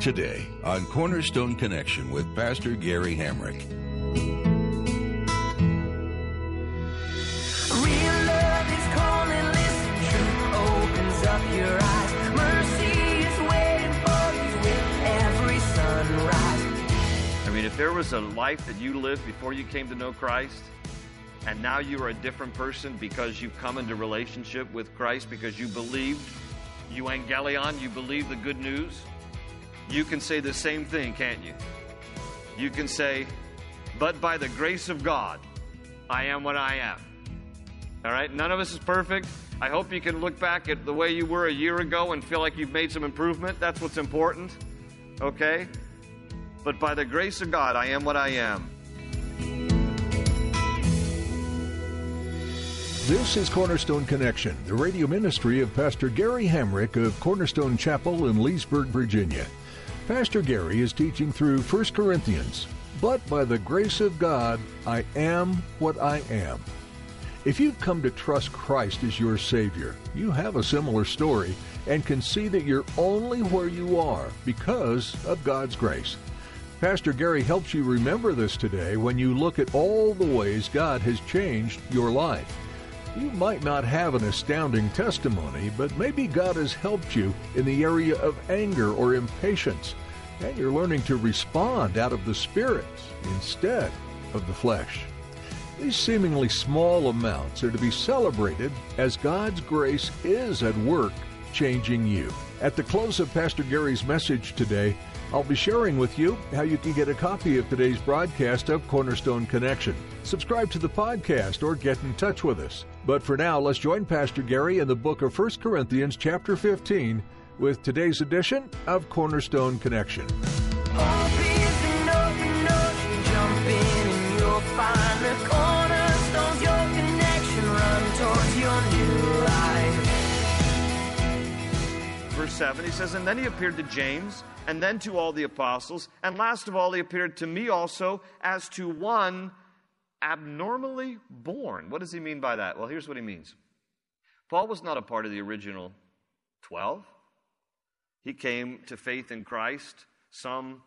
Today on Cornerstone Connection with Pastor Gary Hamrick. Real love is calling, listen, truth opens up your eyes. Mercy is waiting for you with every sunrise. I mean, if there was a life that you lived before you came to know Christ, and now you are a different person because you've come into relationship with Christ, because you believed, Evangelion, you believe the good news, you can say the same thing, can't you? You can say, but by the grace of God, I am what I am. All right? None of us is perfect. I hope you can look back at the way you were a year ago and feel like you've made some improvement. That's what's important. Okay? But by the grace of God, I am what I am. This is Cornerstone Connection, the radio ministry of Pastor Gary Hamrick of Cornerstone Chapel in Leesburg, Virginia. Pastor Gary is teaching through 1 Corinthians. But by the grace of God, I am what I am. If you've come to trust Christ as your Savior, you have a similar story and can see that you're only where you are because of God's grace. Pastor Gary helps you remember this today when you look at all the ways God has changed your life. You might not have an astounding testimony, but maybe God has helped you in the area of anger or impatience, and you're learning to respond out of the Spirit instead of the flesh. These seemingly small amounts are to be celebrated as God's grace is at work changing you. At the close of Pastor Gary's message today, I'll be sharing with you how you can get a copy of today's broadcast of Cornerstone Connection. Subscribe to the podcast or get in touch with us. But for now, let's join Pastor Gary in the book of 1 Corinthians, chapter 15, with today's edition of Cornerstone Connection. Verse 7, he says, And then he appeared to James, and then to all the apostles, and last of all, he appeared to me also as to one abnormally born. What does he mean by that? Well, here's what he means Paul was not a part of the original 12. He came to faith in Christ some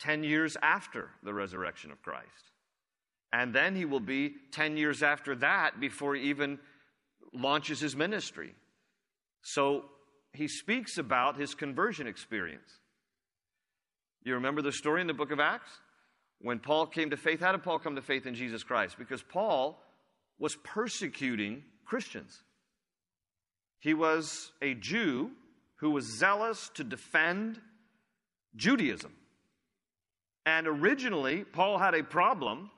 10 years after the resurrection of Christ. And then he will be 10 years after that before he even launches his ministry. So he speaks about his conversion experience. You remember the story in the book of Acts? When Paul came to faith, how did Paul come to faith in Jesus Christ? Because Paul was persecuting Christians. He was a Jew who was zealous to defend Judaism. And originally, Paul had a problem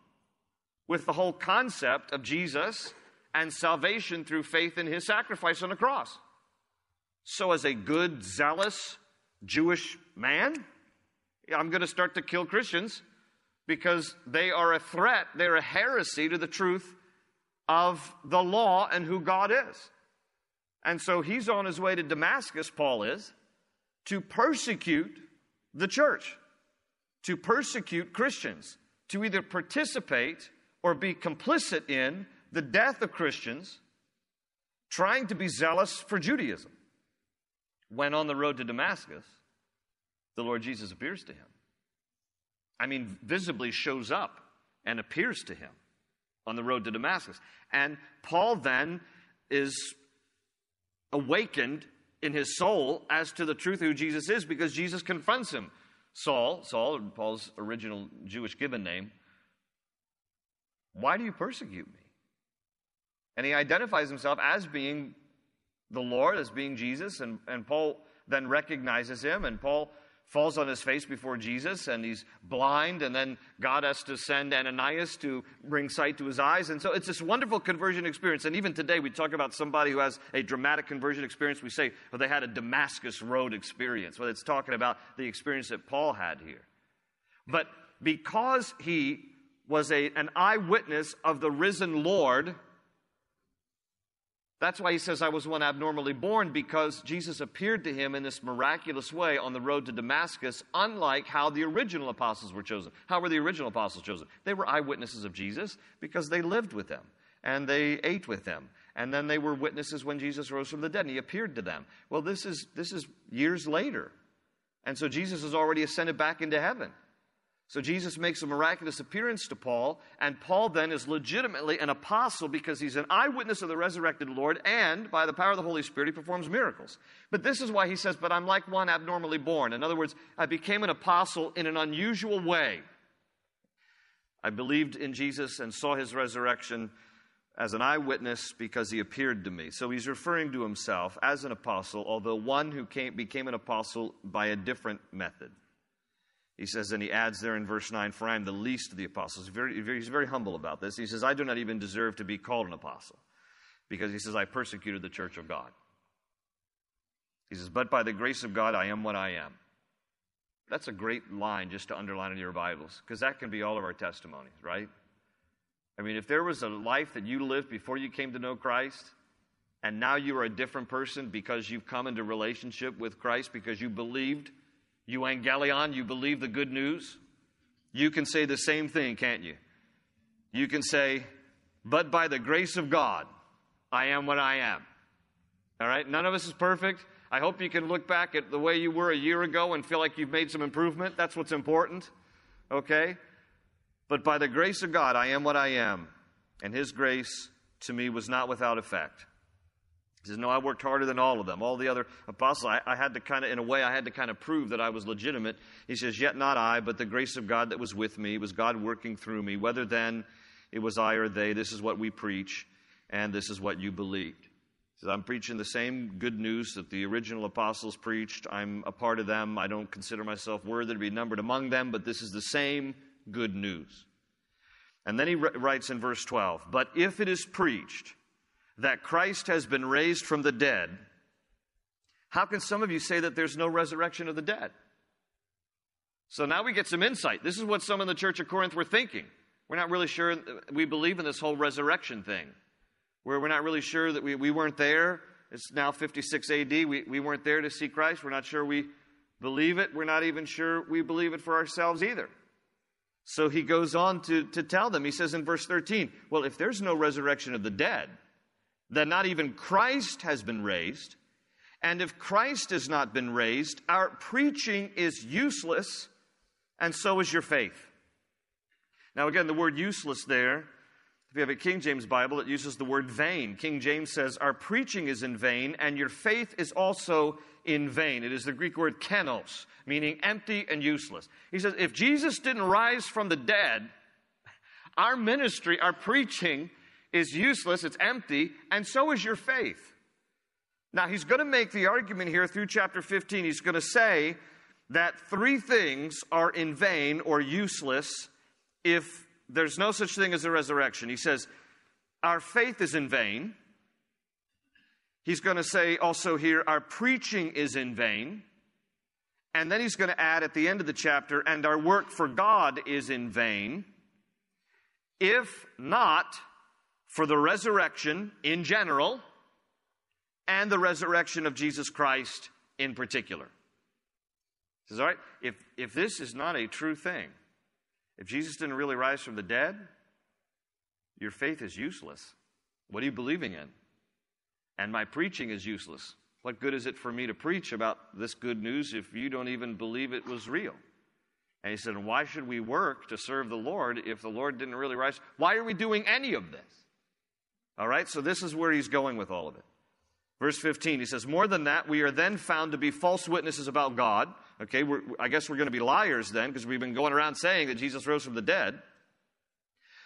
with the whole concept of Jesus and salvation through faith in his sacrifice on the cross. So, as a good, zealous Jewish man, I'm going to start to kill Christians because they are a threat, they're a heresy to the truth of the law and who God is. And so he's on his way to Damascus, Paul is, to persecute the church, to persecute Christians, to either participate or be complicit in the death of Christians, trying to be zealous for Judaism. When on the road to Damascus, the Lord Jesus appears to him. I mean, visibly shows up and appears to him on the road to Damascus. And Paul then is awakened in his soul as to the truth who Jesus is because Jesus confronts him. Saul, Saul, Paul's original Jewish given name, why do you persecute me? And he identifies himself as being the Lord, as being Jesus, and, and Paul then recognizes him, and Paul falls on his face before Jesus and he's blind, and then God has to send Ananias to bring sight to his eyes. And so it's this wonderful conversion experience. And even today, we talk about somebody who has a dramatic conversion experience. We say, well, they had a Damascus Road experience. Well, it's talking about the experience that Paul had here. But because he was a, an eyewitness of the risen Lord, that's why he says, I was one abnormally born, because Jesus appeared to him in this miraculous way on the road to Damascus, unlike how the original apostles were chosen. How were the original apostles chosen? They were eyewitnesses of Jesus because they lived with him and they ate with him. And then they were witnesses when Jesus rose from the dead and he appeared to them. Well, this is, this is years later. And so Jesus has already ascended back into heaven. So Jesus makes a miraculous appearance to Paul, and Paul then is legitimately an apostle because he's an eyewitness of the resurrected Lord, and by the power of the Holy Spirit, he performs miracles. But this is why he says, But I'm like one abnormally born. In other words, I became an apostle in an unusual way. I believed in Jesus and saw his resurrection as an eyewitness because he appeared to me. So he's referring to himself as an apostle, although one who came, became an apostle by a different method. He says, and he adds there in verse 9, For I am the least of the apostles. Very, he's very humble about this. He says, I do not even deserve to be called an apostle, because he says, I persecuted the church of God. He says, But by the grace of God, I am what I am. That's a great line just to underline in your Bibles, because that can be all of our testimonies, right? I mean, if there was a life that you lived before you came to know Christ, and now you are a different person because you've come into relationship with Christ, because you believed Evangelion, you believe the good news, you can say the same thing, can't you? You can say, but by the grace of God, I am what I am. All right? None of us is perfect. I hope you can look back at the way you were a year ago and feel like you've made some improvement. That's what's important. Okay? But by the grace of God, I am what I am. And His grace to me was not without effect. He says, No, I worked harder than all of them. All the other apostles, I, I had to kind of, in a way, I had to kind of prove that I was legitimate. He says, Yet not I, but the grace of God that was with me. It was God working through me. Whether then it was I or they, this is what we preach, and this is what you believed. He says, I'm preaching the same good news that the original apostles preached. I'm a part of them. I don't consider myself worthy to be numbered among them, but this is the same good news. And then he writes in verse 12, But if it is preached, that Christ has been raised from the dead, how can some of you say that there's no resurrection of the dead? So now we get some insight. This is what some in the church of Corinth were thinking. We're not really sure we believe in this whole resurrection thing, where we're not really sure that we, we weren't there. It's now 56 AD. We, we weren't there to see Christ. We're not sure we believe it. We're not even sure we believe it for ourselves either. So he goes on to, to tell them, he says in verse 13, Well, if there's no resurrection of the dead, that not even Christ has been raised. And if Christ has not been raised, our preaching is useless, and so is your faith. Now, again, the word useless there, if you have a King James Bible, it uses the word vain. King James says, Our preaching is in vain, and your faith is also in vain. It is the Greek word kenos, meaning empty and useless. He says, If Jesus didn't rise from the dead, our ministry, our preaching, is useless, it's empty, and so is your faith. Now, he's going to make the argument here through chapter 15. He's going to say that three things are in vain or useless if there's no such thing as a resurrection. He says, Our faith is in vain. He's going to say also here, Our preaching is in vain. And then he's going to add at the end of the chapter, And our work for God is in vain. If not, for the resurrection in general and the resurrection of Jesus Christ in particular. He says, all right, if, if this is not a true thing, if Jesus didn't really rise from the dead, your faith is useless. What are you believing in? And my preaching is useless. What good is it for me to preach about this good news if you don't even believe it was real? And he said, Why should we work to serve the Lord if the Lord didn't really rise? Why are we doing any of this? All right, so this is where he's going with all of it. Verse 15, he says, More than that, we are then found to be false witnesses about God. Okay, I guess we're going to be liars then, because we've been going around saying that Jesus rose from the dead.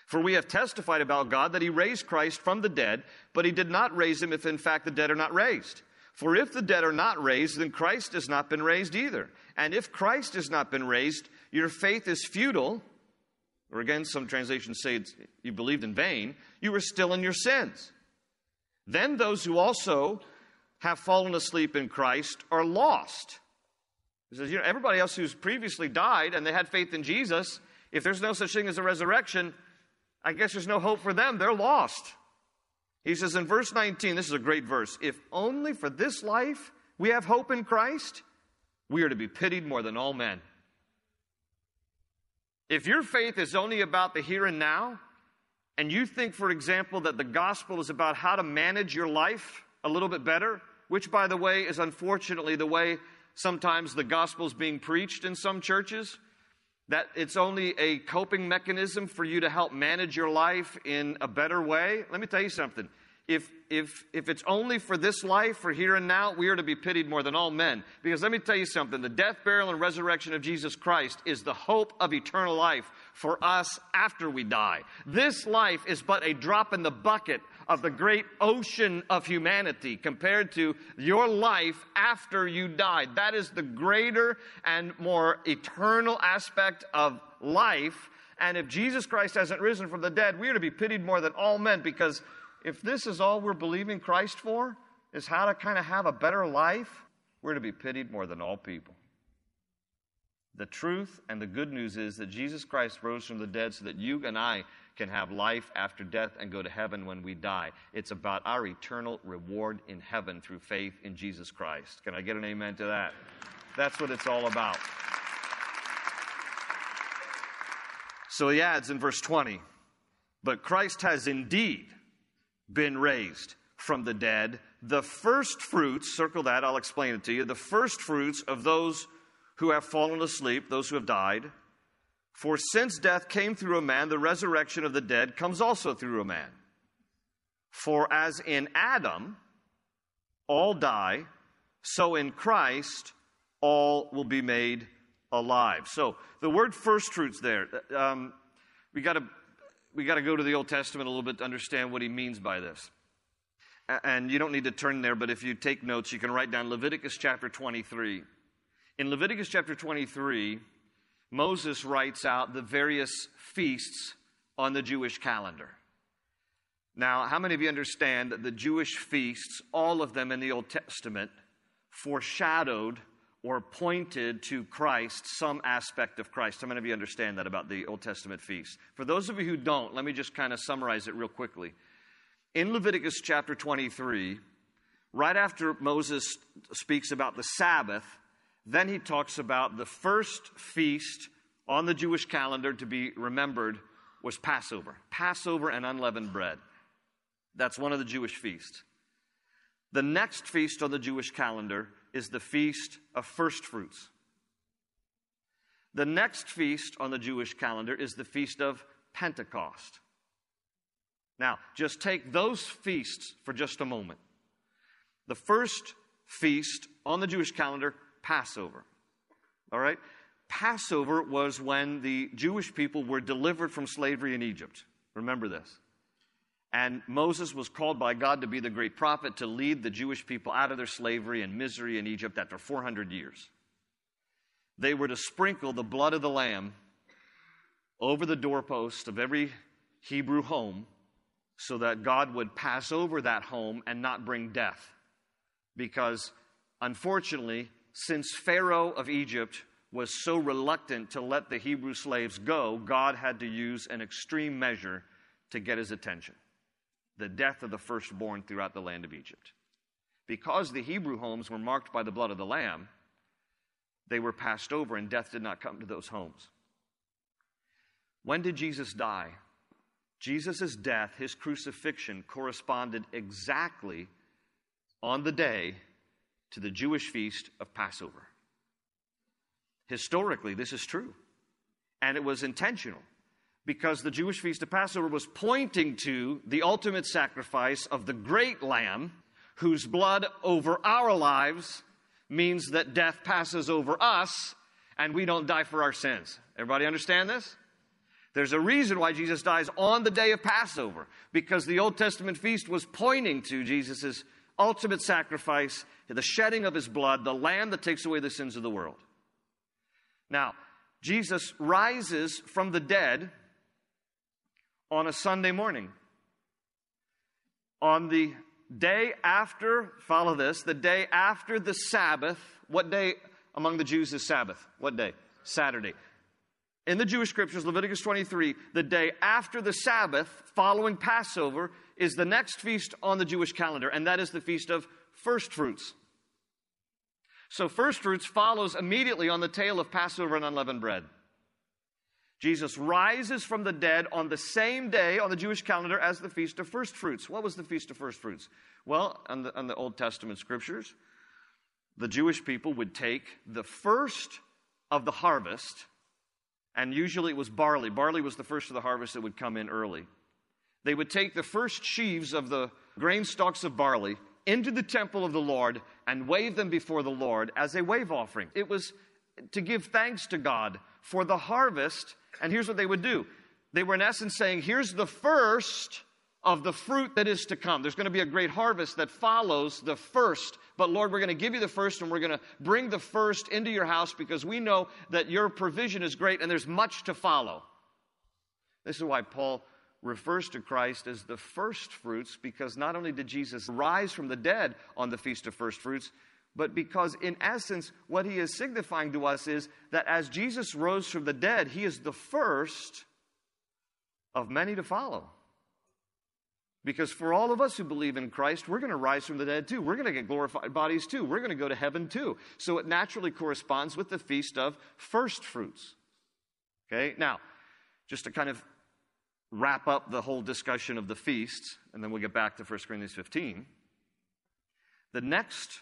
For we have testified about God that he raised Christ from the dead, but he did not raise him if in fact the dead are not raised. For if the dead are not raised, then Christ has not been raised either. And if Christ has not been raised, your faith is futile. Or again, some translations say you believed in vain. You were still in your sins. Then those who also have fallen asleep in Christ are lost. He says, you know, everybody else who's previously died and they had faith in Jesus, if there's no such thing as a resurrection, I guess there's no hope for them. They're lost. He says in verse 19, this is a great verse if only for this life we have hope in Christ, we are to be pitied more than all men. If your faith is only about the here and now, and you think, for example, that the gospel is about how to manage your life a little bit better, which, by the way, is unfortunately the way sometimes the gospel is being preached in some churches, that it's only a coping mechanism for you to help manage your life in a better way. Let me tell you something. If, if, if it's only for this life, for here and now, we are to be pitied more than all men. Because let me tell you something the death, burial, and resurrection of Jesus Christ is the hope of eternal life for us after we die. This life is but a drop in the bucket of the great ocean of humanity compared to your life after you died. That is the greater and more eternal aspect of life. And if Jesus Christ hasn't risen from the dead, we are to be pitied more than all men because if this is all we're believing Christ for, is how to kind of have a better life, we're to be pitied more than all people. The truth and the good news is that Jesus Christ rose from the dead so that you and I can have life after death and go to heaven when we die. It's about our eternal reward in heaven through faith in Jesus Christ. Can I get an amen to that? That's what it's all about. So he adds in verse 20, but Christ has indeed been raised from the dead, the first fruits, circle that, I'll explain it to you, the first fruits of those who have fallen asleep, those who have died. For since death came through a man, the resurrection of the dead comes also through a man. For as in Adam all die, so in Christ all will be made alive. So the word first fruits there, um, we got to we got to go to the Old Testament a little bit to understand what he means by this. And you don't need to turn there, but if you take notes, you can write down Leviticus chapter 23. In Leviticus chapter 23, Moses writes out the various feasts on the Jewish calendar. Now, how many of you understand that the Jewish feasts, all of them in the Old Testament, foreshadowed or pointed to Christ, some aspect of Christ? How many of you understand that about the Old Testament feasts? For those of you who don't, let me just kind of summarize it real quickly. In Leviticus chapter 23, right after Moses speaks about the Sabbath, then he talks about the first feast on the Jewish calendar to be remembered was Passover. Passover and unleavened bread. That's one of the Jewish feasts. The next feast on the Jewish calendar is the feast of first fruits. The next feast on the Jewish calendar is the feast of Pentecost. Now, just take those feasts for just a moment. The first feast on the Jewish calendar Passover. All right? Passover was when the Jewish people were delivered from slavery in Egypt. Remember this. And Moses was called by God to be the great prophet to lead the Jewish people out of their slavery and misery in Egypt after 400 years. They were to sprinkle the blood of the lamb over the doorpost of every Hebrew home so that God would pass over that home and not bring death. Because unfortunately, since Pharaoh of Egypt was so reluctant to let the Hebrew slaves go, God had to use an extreme measure to get his attention the death of the firstborn throughout the land of Egypt. Because the Hebrew homes were marked by the blood of the Lamb, they were passed over and death did not come to those homes. When did Jesus die? Jesus' death, his crucifixion, corresponded exactly on the day to the Jewish feast of Passover. Historically, this is true. And it was intentional because the Jewish feast of Passover was pointing to the ultimate sacrifice of the great lamb whose blood over our lives means that death passes over us and we don't die for our sins. Everybody understand this? There's a reason why Jesus dies on the day of Passover because the Old Testament feast was pointing to Jesus' ultimate sacrifice, the shedding of his blood, the lamb that takes away the sins of the world. Now, Jesus rises from the dead on a Sunday morning. On the day after, follow this, the day after the Sabbath, what day among the Jews is Sabbath? What day? Saturday. In the Jewish scriptures, Leviticus 23, the day after the Sabbath, following Passover, is the next feast on the Jewish calendar, and that is the feast of first fruits. So, first fruits follows immediately on the tail of Passover and unleavened bread. Jesus rises from the dead on the same day on the Jewish calendar as the Feast of First Fruits. What was the Feast of First Fruits? Well, on the, on the Old Testament scriptures, the Jewish people would take the first of the harvest, and usually it was barley. Barley was the first of the harvest that would come in early. They would take the first sheaves of the grain stalks of barley into the temple of the Lord and wave them before the Lord as a wave offering. It was to give thanks to God for the harvest. And here's what they would do they were, in essence, saying, Here's the first of the fruit that is to come. There's going to be a great harvest that follows the first. But Lord, we're going to give you the first and we're going to bring the first into your house because we know that your provision is great and there's much to follow. This is why Paul refers to Christ as the first fruits because not only did Jesus rise from the dead on the Feast of First Fruits, but because in essence, what he is signifying to us is that as Jesus rose from the dead, he is the first of many to follow. Because for all of us who believe in Christ, we're going to rise from the dead too. We're going to get glorified bodies too. We're going to go to heaven too. So it naturally corresponds with the feast of first fruits. Okay, now, just to kind of wrap up the whole discussion of the feasts, and then we'll get back to 1 Corinthians 15. The next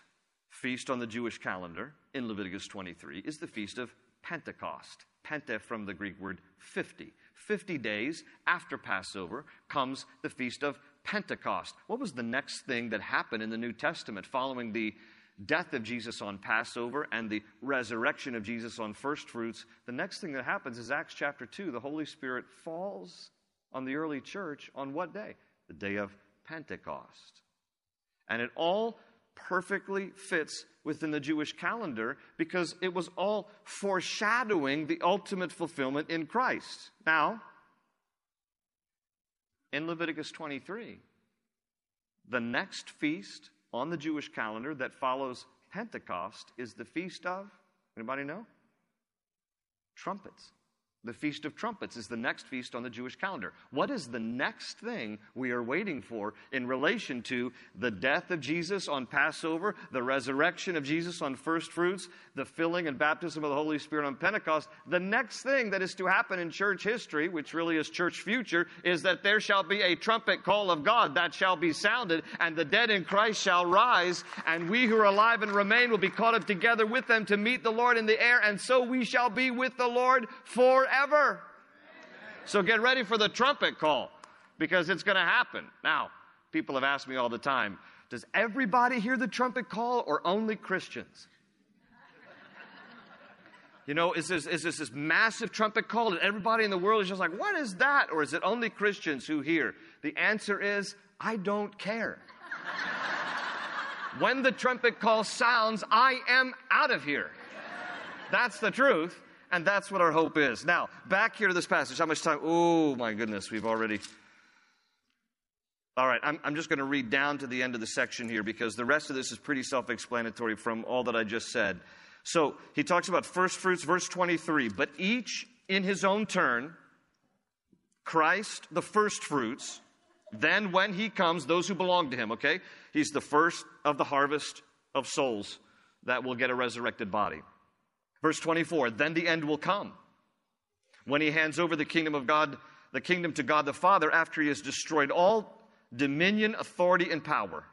feast on the Jewish calendar in Leviticus 23 is the feast of Pentecost. Pente from the Greek word 50. 50 days after Passover comes the feast of Pentecost. What was the next thing that happened in the New Testament following the death of Jesus on Passover and the resurrection of Jesus on first fruits? The next thing that happens is Acts chapter 2. The Holy Spirit falls on the early church on what day? The day of Pentecost. And it all perfectly fits within the Jewish calendar because it was all foreshadowing the ultimate fulfillment in Christ. Now, in Leviticus 23, the next feast on the Jewish calendar that follows Pentecost is the feast of, anybody know? Trumpets. The Feast of Trumpets is the next feast on the Jewish calendar. What is the next thing we are waiting for in relation to the death of Jesus on Passover, the resurrection of Jesus on first fruits, the filling and baptism of the Holy Spirit on Pentecost? The next thing that is to happen in church history, which really is church future, is that there shall be a trumpet call of God that shall be sounded, and the dead in Christ shall rise, and we who are alive and remain will be caught up together with them to meet the Lord in the air, and so we shall be with the Lord forever forever. So get ready for the trumpet call because it's going to happen. Now, people have asked me all the time does everybody hear the trumpet call or only Christians? You know, is this, is this this massive trumpet call and everybody in the world is just like, what is that? Or is it only Christians who hear? The answer is, I don't care. when the trumpet call sounds, I am out of here. That's the truth. And that's what our hope is. Now, back here to this passage. How much time? Oh, my goodness, we've already. All right, I'm, I'm just going to read down to the end of the section here because the rest of this is pretty self explanatory from all that I just said. So he talks about first fruits, verse 23. But each in his own turn, Christ, the first fruits, then when he comes, those who belong to him, okay? He's the first of the harvest of souls that will get a resurrected body. Verse 24, then the end will come when he hands over the kingdom of God, the kingdom to God the Father after he has destroyed all dominion, authority, and power.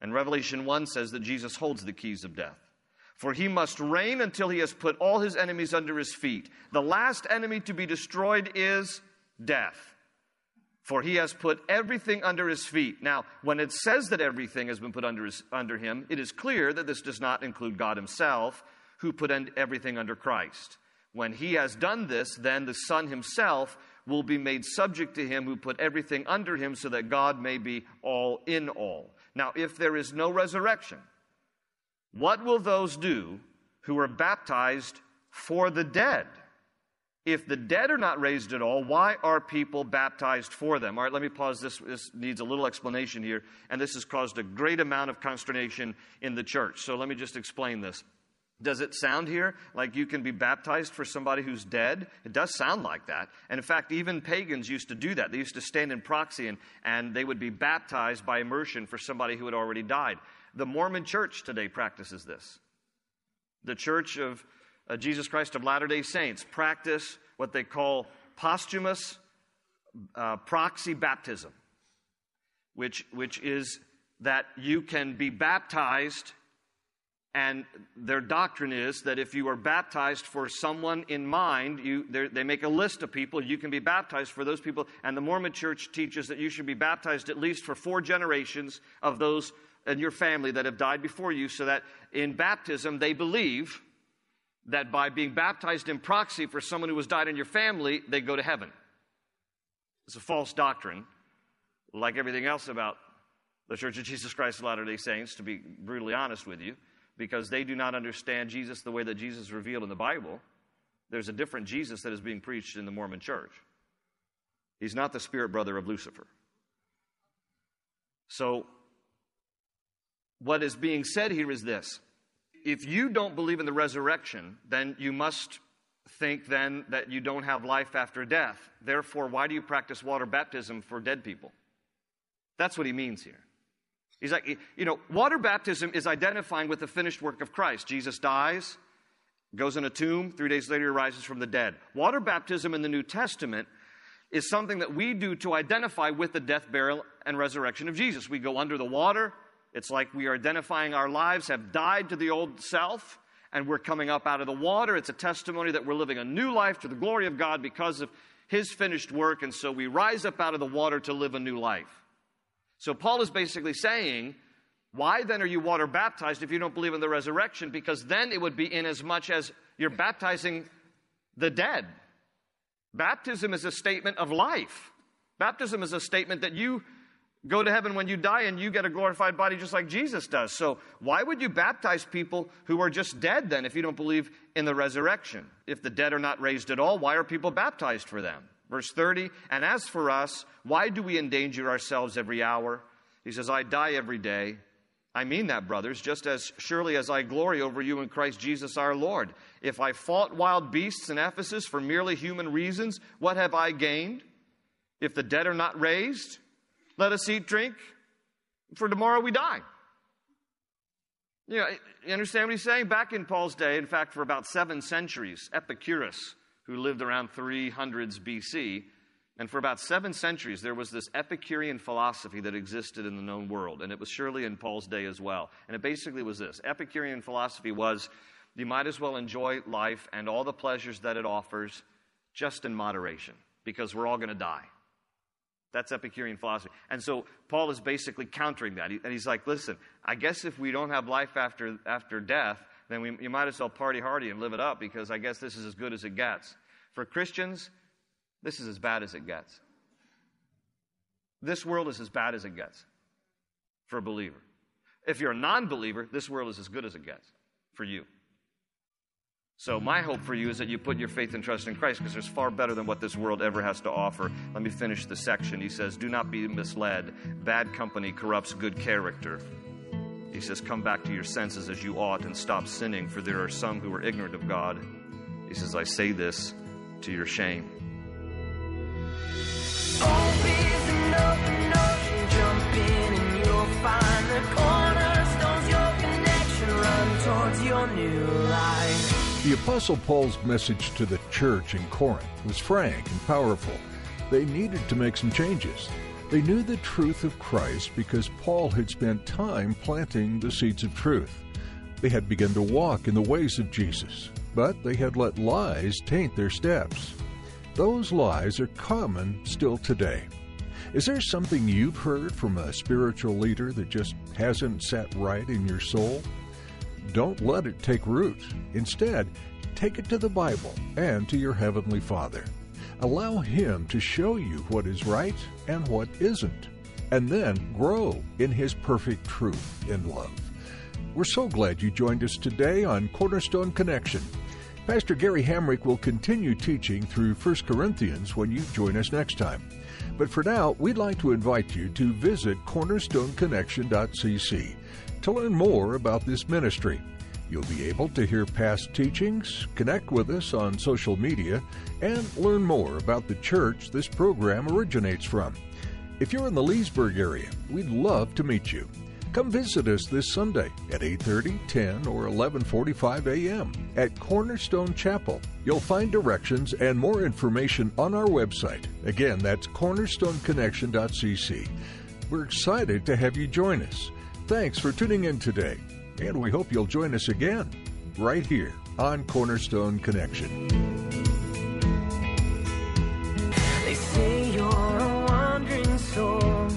And Revelation 1 says that Jesus holds the keys of death. For he must reign until he has put all his enemies under his feet. The last enemy to be destroyed is death. For he has put everything under his feet. Now, when it says that everything has been put under, his, under him, it is clear that this does not include God himself, who put everything under Christ. When he has done this, then the Son himself will be made subject to him who put everything under him so that God may be all in all. Now, if there is no resurrection, what will those do who are baptized for the dead? If the dead are not raised at all, why are people baptized for them? All right, let me pause. This, this needs a little explanation here, and this has caused a great amount of consternation in the church. So let me just explain this. Does it sound here like you can be baptized for somebody who's dead? It does sound like that. And in fact, even pagans used to do that. They used to stand in proxy and, and they would be baptized by immersion for somebody who had already died. The Mormon church today practices this. The church of uh, Jesus Christ of Latter day Saints practice what they call posthumous uh, proxy baptism, which, which is that you can be baptized and their doctrine is that if you are baptized for someone in mind, you, they make a list of people, you can be baptized for those people. And the Mormon church teaches that you should be baptized at least for four generations of those in your family that have died before you, so that in baptism they believe that by being baptized in proxy for someone who has died in your family, they go to heaven. It's a false doctrine, like everything else about the Church of Jesus Christ of Latter day Saints, to be brutally honest with you because they do not understand Jesus the way that Jesus revealed in the Bible. There's a different Jesus that is being preached in the Mormon church. He's not the spirit brother of Lucifer. So, what is being said here is this if you don't believe in the resurrection, then you must think then that you don't have life after death. Therefore, why do you practice water baptism for dead people? That's what he means here. He's like, you know, water baptism is identifying with the finished work of Christ. Jesus dies, goes in a tomb, three days later he rises from the dead. Water baptism in the New Testament is something that we do to identify with the death, burial, and resurrection of Jesus. We go under the water. It's like we are identifying our lives have died to the old self, and we're coming up out of the water. It's a testimony that we're living a new life to the glory of God because of his finished work, and so we rise up out of the water to live a new life. So Paul is basically saying, why then are you water baptized if you don't believe in the resurrection? Because then it would be in as much as you're baptizing the dead. Baptism is a statement of life. Baptism is a statement that you go to heaven when you die and you get a glorified body just like Jesus does. So, why would you baptize people who are just dead then if you don't believe in the resurrection? If the dead are not raised at all, why are people baptized for them? Verse 30, and as for us, why do we endanger ourselves every hour? He says, I die every day. I mean that, brothers, just as surely as I glory over you in Christ Jesus our Lord. If I fought wild beasts in Ephesus for merely human reasons, what have I gained? If the dead are not raised, let us eat, drink, for tomorrow we die. You, know, you understand what he's saying? Back in Paul's day, in fact, for about seven centuries, Epicurus, who lived around 300s BC. And for about seven centuries, there was this Epicurean philosophy that existed in the known world. And it was surely in Paul's day as well. And it basically was this Epicurean philosophy was you might as well enjoy life and all the pleasures that it offers just in moderation because we're all going to die. That's Epicurean philosophy. And so Paul is basically countering that. And he's like, listen, I guess if we don't have life after, after death, then we, you might as well party hardy and live it up because I guess this is as good as it gets. For Christians, this is as bad as it gets. This world is as bad as it gets for a believer. If you're a non believer, this world is as good as it gets for you. So, my hope for you is that you put your faith and trust in Christ because there's far better than what this world ever has to offer. Let me finish the section. He says, Do not be misled. Bad company corrupts good character. He says, Come back to your senses as you ought and stop sinning, for there are some who are ignorant of God. He says, I say this to your shame. The Apostle Paul's message to the church in Corinth was frank and powerful. They needed to make some changes. They knew the truth of Christ because Paul had spent time planting the seeds of truth. They had begun to walk in the ways of Jesus, but they had let lies taint their steps. Those lies are common still today. Is there something you've heard from a spiritual leader that just hasn't sat right in your soul? Don't let it take root. Instead, take it to the Bible and to your Heavenly Father. Allow Him to show you what is right and what isn't. and then grow in His perfect truth and love. We're so glad you joined us today on Cornerstone Connection. Pastor Gary Hamrick will continue teaching through 1 Corinthians when you join us next time. But for now, we'd like to invite you to visit cornerstoneconnection.cc to learn more about this ministry. You'll be able to hear past teachings, connect with us on social media, and learn more about the church this program originates from. If you're in the Leesburg area, we'd love to meet you. Come visit us this Sunday at 8:30, 10, or 11:45 a.m. at Cornerstone Chapel. You'll find directions and more information on our website. Again, that's cornerstoneconnection.cc. We're excited to have you join us. Thanks for tuning in today, and we hope you'll join us again right here on Cornerstone Connection. They say you're a wandering soul,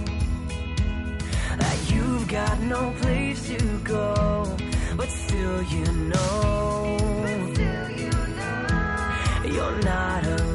that you've got no place to go, but still you know, you're not alone.